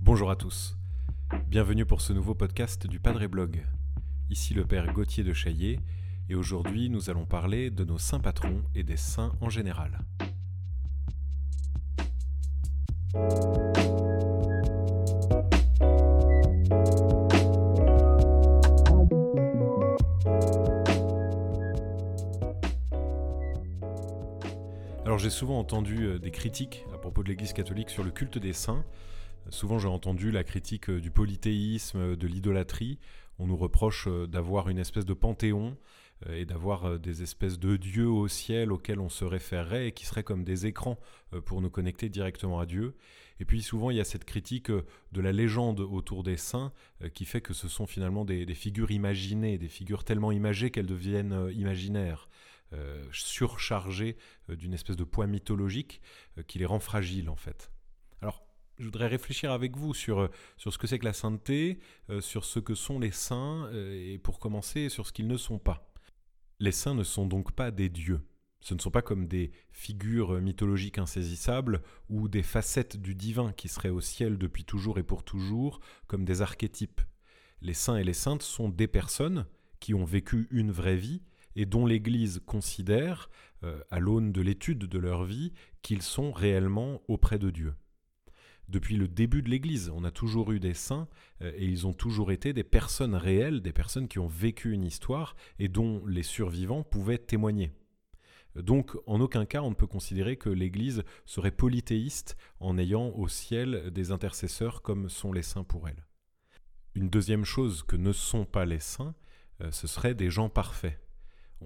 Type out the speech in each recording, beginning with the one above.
Bonjour à tous, bienvenue pour ce nouveau podcast du Padre Blog. Ici le Père Gauthier de Chaillet, et aujourd'hui nous allons parler de nos saints patrons et des saints en général. J'ai souvent entendu euh, des critiques à propos de l'Église catholique sur le culte des saints. Souvent j'ai entendu la critique euh, du polythéisme, euh, de l'idolâtrie. On nous reproche d'avoir une espèce de panthéon et d'avoir des espèces de dieux au ciel auxquels on se référerait et qui seraient comme des écrans pour nous connecter directement à Dieu. Et puis souvent il y a cette critique de la légende autour des saints qui fait que ce sont finalement des, des figures imaginées, des figures tellement imagées qu'elles deviennent imaginaires. Euh, surchargés euh, d'une espèce de poids mythologique euh, qui les rend fragiles en fait. Alors, je voudrais réfléchir avec vous sur, sur ce que c'est que la sainteté, sur ce que sont les saints, et pour commencer, sur ce qu'ils ne sont pas. Les saints ne sont donc pas des dieux. Ce ne sont pas comme des figures mythologiques insaisissables ou des facettes du divin qui seraient au ciel depuis toujours et pour toujours, comme des archétypes. Les saints et les saintes sont des personnes qui ont vécu une vraie vie et dont l'Église considère, euh, à l'aune de l'étude de leur vie, qu'ils sont réellement auprès de Dieu. Depuis le début de l'Église, on a toujours eu des saints euh, et ils ont toujours été des personnes réelles, des personnes qui ont vécu une histoire et dont les survivants pouvaient témoigner. Donc, en aucun cas, on ne peut considérer que l'Église serait polythéiste en ayant au ciel des intercesseurs comme sont les saints pour elle. Une deuxième chose que ne sont pas les saints, euh, ce seraient des gens parfaits.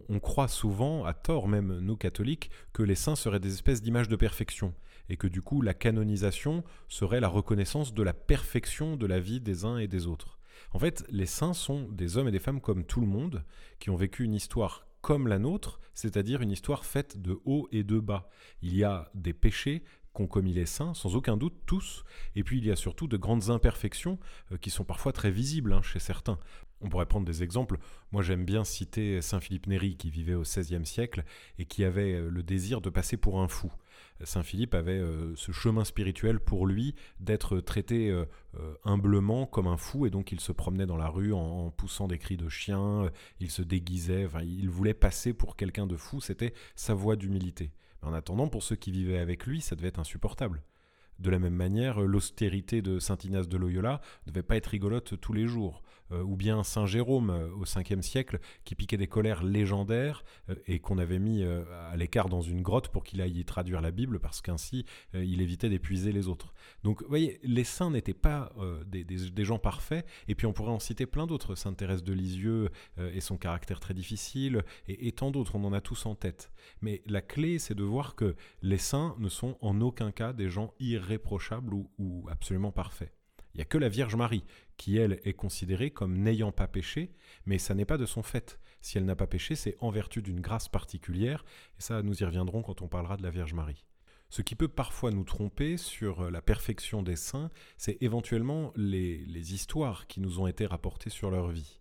On croit souvent, à tort même nous catholiques, que les saints seraient des espèces d'images de perfection, et que du coup la canonisation serait la reconnaissance de la perfection de la vie des uns et des autres. En fait, les saints sont des hommes et des femmes comme tout le monde, qui ont vécu une histoire comme la nôtre, c'est-à-dire une histoire faite de haut et de bas. Il y a des péchés qu'ont commis les saints, sans aucun doute tous, et puis il y a surtout de grandes imperfections euh, qui sont parfois très visibles hein, chez certains. On pourrait prendre des exemples. Moi, j'aime bien citer Saint Philippe Néri, qui vivait au XVIe siècle et qui avait euh, le désir de passer pour un fou. Saint Philippe avait euh, ce chemin spirituel pour lui d'être traité euh, humblement comme un fou, et donc il se promenait dans la rue en, poussant des cris de chien, il se déguisait, il voulait passer pour quelqu'un de fou, c'était sa voie d'humilité. En attendant, pour ceux qui vivaient avec lui, ça devait être insupportable. De la même manière, l'austérité de Saint Ignace de Loyola ne devait pas être rigolote tous les jours. Euh, ou bien Saint Jérôme euh, au 5e siècle, qui piquait des colères légendaires euh, et qu'on avait mis à l'écart dans une grotte pour qu'il aille y traduire la Bible, parce qu'ainsi il évitait d'épuiser les autres. Donc vous voyez, les saints n'étaient pas des, gens parfaits, et puis on pourrait en citer plein d'autres, Sainte Thérèse de Lisieux et son caractère très difficile, et, tant d'autres, on en a tous en tête. Mais la clé, c'est de voir que les saints ne sont en aucun cas des gens irréprochables ou absolument parfaits. Il n'y a que la Vierge Marie qui, elle, est considérée comme n'ayant pas péché, mais ça n'est pas de son fait. Si elle n'a pas péché, c'est en vertu d'une grâce particulière, et ça, nous y reviendrons quand on parlera de la Vierge Marie. Ce qui peut parfois nous tromper sur la perfection des saints, c'est éventuellement les, histoires qui nous ont été rapportées sur leur vie.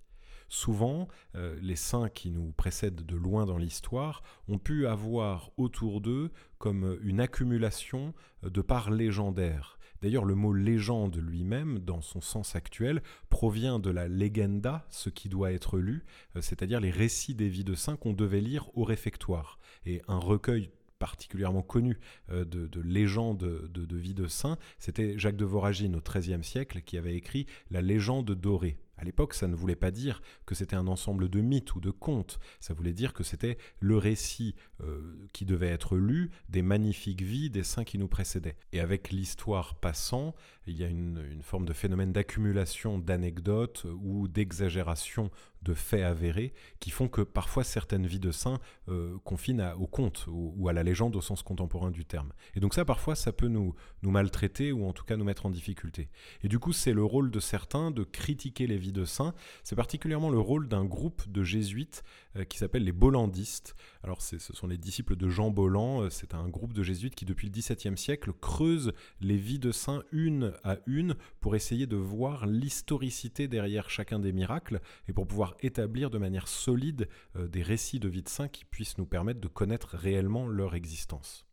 Souvent, euh, les saints qui nous précèdent de loin dans l'histoire ont pu avoir autour d'eux comme une accumulation de parts légendaires, D'ailleurs, le mot légende lui-même, dans son sens actuel, provient de la legenda, ce qui doit être lu, euh, c'est-à-dire les récits des vies de saints qu'on devait lire au réfectoire. Et un recueil particulièrement connu euh, de, légendes de, de vie de saints, c'était Jacques de Voragine au XIIIe siècle qui avait écrit La légende dorée. À l'époque, ça ne voulait pas dire que c'était un ensemble de mythes ou de contes, ça voulait dire que c'était le récit euh, qui devait être lu des magnifiques vies des saints qui nous précédaient. Et avec l'histoire passant, il y a une, forme de phénomène d'accumulation d'anecdotes ou d'exagération de faits avérés qui font que parfois certaines vies de saints euh, confinent au conte ou, à la légende au sens contemporain du terme. Et donc ça, parfois, ça peut nous, maltraiter ou en tout cas nous mettre en difficulté. Et du coup, c'est le rôle de certains de critiquer les vies de saints. C'est particulièrement le rôle d'un groupe de jésuites euh, qui s'appelle les Bollandistes. Alors ce sont les disciples de Jean Bolland, euh, c'est un groupe de jésuites qui depuis le XVIIe siècle creuse les vies de saints une à une pour essayer de voir l'historicité derrière chacun des miracles et pour pouvoir établir de manière solide euh, des récits de vie de saints qui puissent nous permettre de connaître réellement leur existence.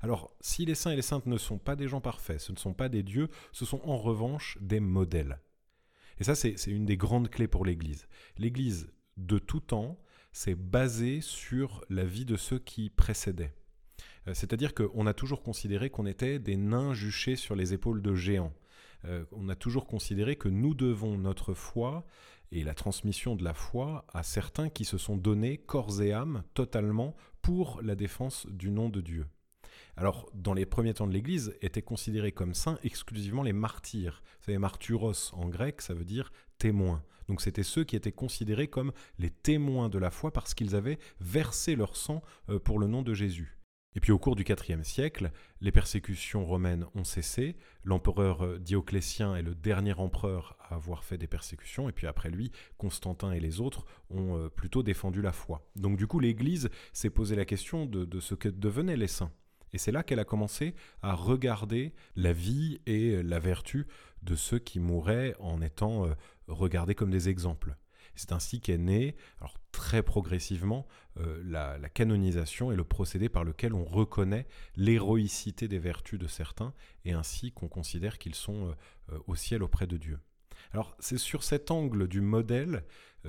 Alors, si les saints et les saintes ne sont pas des gens parfaits, ce ne sont pas des dieux, ce sont en revanche des modèles. Et ça, c'est une des grandes clés pour l'Église. L'Église, de tout temps, s'est basée sur la vie de ceux qui précédaient. Euh, c'est-à-dire qu'on a toujours considéré qu'on était des nains juchés sur les épaules de géants. Euh, on a toujours considéré que nous devons notre foi et la transmission de la foi à certains qui se sont donnés corps et âme totalement pour la défense du nom de Dieu. Alors, dans les premiers temps de l'Église, étaient considérés comme saints exclusivement les martyrs. Vous savez, martyros en grec, ça veut dire témoin. Donc c'était ceux qui étaient considérés comme les témoins de la foi parce qu'ils avaient versé leur sang euh, pour le nom de Jésus. Et puis au cours du IVe siècle, les persécutions romaines ont cessé. L'empereur euh, Dioclétien est le dernier empereur à avoir fait des persécutions. Et puis après lui, Constantin et les autres ont euh, plutôt défendu la foi. Donc du coup, l'Église s'est posé la question de ce que devenaient les saints. Et c'est là qu'elle a commencé à regarder la vie et la vertu de ceux qui mouraient en étant euh, regardés comme des exemples. C'est ainsi qu'est née, très progressivement, euh, la, canonisation et le procédé par lequel on reconnaît l'héroïcité des vertus de certains et ainsi qu'on considère qu'ils sont euh, au ciel auprès de Dieu. Alors c'est sur cet angle du modèle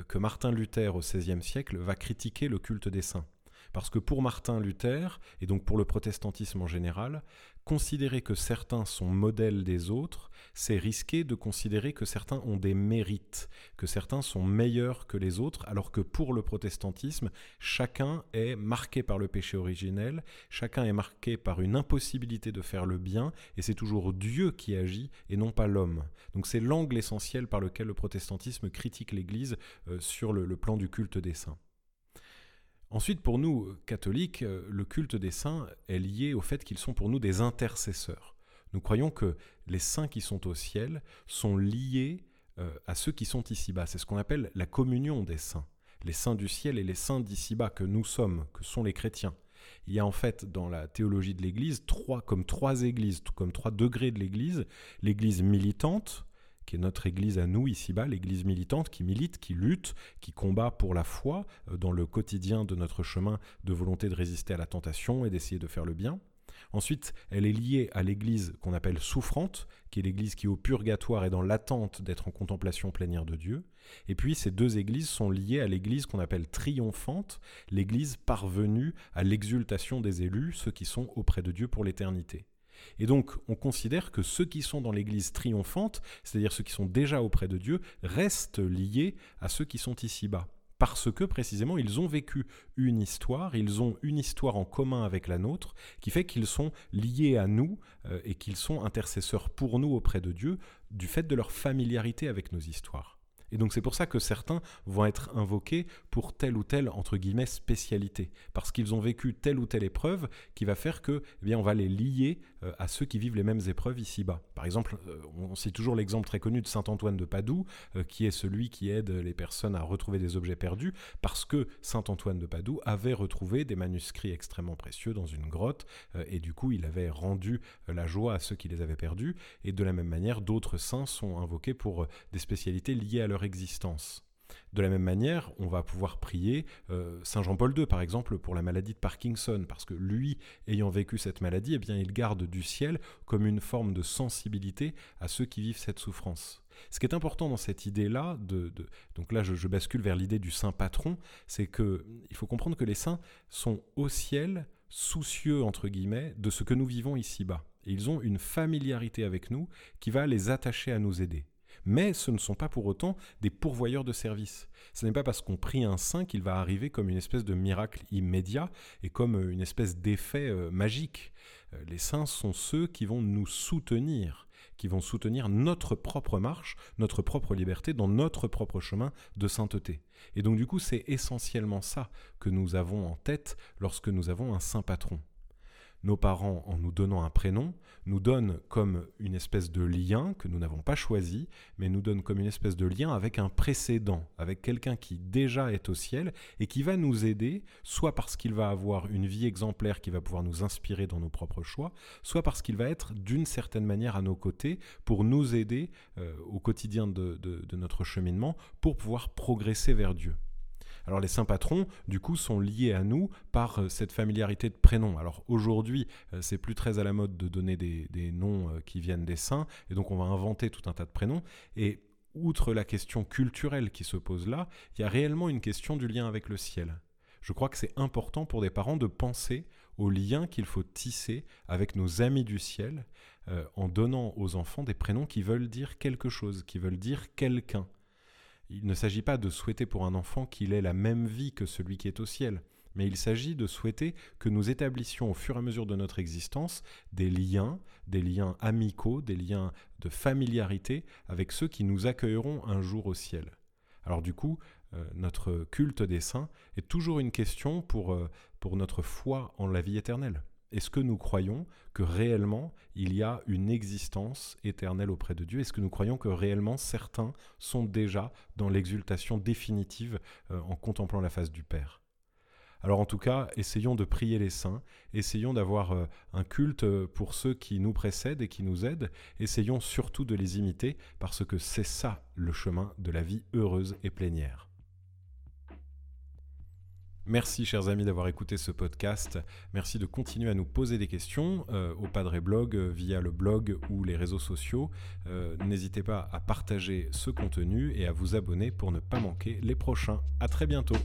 que Martin Luther au XVIe siècle va critiquer le culte des saints. Parce que pour Martin Luther, et donc pour le protestantisme en général, considérer que certains sont modèles des autres, c'est risquer de considérer que certains ont des mérites, que certains sont meilleurs que les autres, alors que pour le protestantisme, chacun est marqué par le péché originel, chacun est marqué par une impossibilité de faire le bien, et c'est toujours Dieu qui agit et non pas l'homme. Donc c'est l'angle essentiel par lequel le protestantisme critique l'Église euh, sur le plan du culte des saints. Ensuite, pour nous, catholiques, euh, le culte des saints est lié au fait qu'ils sont pour nous des intercesseurs. Nous croyons que les saints qui sont au ciel sont liés euh, à ceux qui sont ici-bas. C'est ce qu'on appelle la communion des saints. Les saints du ciel et les saints d'ici-bas que nous sommes, que sont les chrétiens. Il y a en fait dans la théologie de l'Église trois, comme trois églises, comme trois degrés de l'Église. L'Église militante, qui est notre Église à nous ici-bas, l'Église militante qui milite, qui lutte, qui combat pour la foi euh, dans le quotidien de notre chemin de volonté de résister à la tentation et d'essayer de faire le bien. Ensuite, elle est liée à l'Église qu'on appelle souffrante, qui est l'Église qui au purgatoire est dans l'attente d'être en contemplation plénière de Dieu. Et puis ces deux Églises sont liées à l'Église qu'on appelle triomphante, l'Église parvenue à l'exultation des élus, ceux qui sont auprès de Dieu pour l'éternité. Et donc, on considère que ceux qui sont dans l'Église triomphante, c'est-à-dire ceux qui sont déjà auprès de Dieu, restent liés à ceux qui sont ici-bas. Parce que précisément, ils ont vécu une histoire, ils ont une histoire en commun avec la nôtre, qui fait qu'ils sont liés à nous euh, et qu'ils sont intercesseurs pour nous auprès de Dieu du fait de leur familiarité avec nos histoires. Et donc c'est pour ça que certains vont être invoqués pour telle ou telle, entre guillemets, spécialité, parce qu'ils ont vécu telle ou telle épreuve qui va faire que, eh bien, on va les lier euh, à ceux qui vivent les mêmes épreuves ici-bas. Par exemple, euh, on cite toujours l'exemple très connu de Saint Antoine de Padoue, euh, qui est celui qui aide les personnes à retrouver des objets perdus, parce que Saint Antoine de Padoue avait retrouvé des manuscrits extrêmement précieux dans une grotte, et du coup il avait rendu la joie à ceux qui les avaient perdus, et de la même manière, d'autres saints sont invoqués pour des spécialités liées à leur existence. De la même manière, on va pouvoir prier euh, Saint Jean-Paul II, par exemple, pour la maladie de Parkinson, parce que lui, ayant vécu cette maladie, eh bien, il garde du ciel comme une forme de sensibilité à ceux qui vivent cette souffrance. Ce qui est important dans cette idée-là, donc là je, bascule vers l'idée du saint patron, c'est que il faut comprendre que les saints sont au ciel soucieux entre guillemets de ce que nous vivons ici-bas. Ils ont une familiarité avec nous qui va les attacher à nous aider mais ce ne sont pas pour autant des pourvoyeurs de services. Ce n'est pas parce qu'on prie un saint qu'il va arriver comme une espèce de miracle immédiat et comme euh, une espèce d'effet euh, magique. Euh, les saints sont ceux qui vont nous soutenir, qui vont soutenir notre propre marche, notre propre liberté dans notre propre chemin de sainteté. Et donc du coup, c'est essentiellement ça que nous avons en tête lorsque nous avons un saint patron. Nos parents, en nous donnant un prénom, nous donnent comme une espèce de lien que nous n'avons pas choisi, mais nous donnent comme une espèce de lien avec un précédent, avec quelqu'un qui déjà est au ciel et qui va nous aider, soit parce qu'il va avoir une vie exemplaire qui va pouvoir nous inspirer dans nos propres choix, soit parce qu'il va être d'une certaine manière à nos côtés pour nous aider euh, au quotidien de notre cheminement, pour pouvoir progresser vers Dieu. Alors les saints patrons, du coup, sont liés à nous par euh, cette familiarité de prénoms. Alors aujourd'hui, euh, c'est plus très à la mode de donner des, noms euh, qui viennent des saints, et donc on va inventer tout un tas de prénoms. Et outre la question culturelle qui se pose là, il y a réellement une question du lien avec le ciel. Je crois que c'est important pour des parents de penser au lien qu'il faut tisser avec nos amis du ciel en donnant aux enfants des prénoms qui veulent dire quelque chose, qui veulent dire quelqu'un. Il ne s'agit pas de souhaiter pour un enfant qu'il ait la même vie que celui qui est au ciel, mais il s'agit de souhaiter que nous établissions au fur et à mesure de notre existence des liens, des liens amicaux, des liens de familiarité avec ceux qui nous accueilleront un jour au ciel. Alors du coup, euh, notre culte des saints est toujours une question pour, euh, pour notre foi en la vie éternelle. Est-ce que nous croyons que réellement il y a une existence éternelle auprès de Dieu? Est-ce que nous croyons que réellement certains sont déjà dans l'exultation définitive euh, en contemplant la face du Père? Alors en tout cas, essayons de prier les saints, essayons d'avoir euh, un culte euh, pour ceux qui nous précèdent et qui nous aident, essayons surtout de les imiter parce que c'est ça le chemin de la vie heureuse et plénière. Merci chers amis d'avoir écouté ce podcast. Merci de continuer à nous poser des questions euh, au Padre Blog euh, via le blog ou les réseaux sociaux. Euh, n'hésitez pas à partager ce contenu et à vous abonner pour ne pas manquer les prochains. À très bientôt.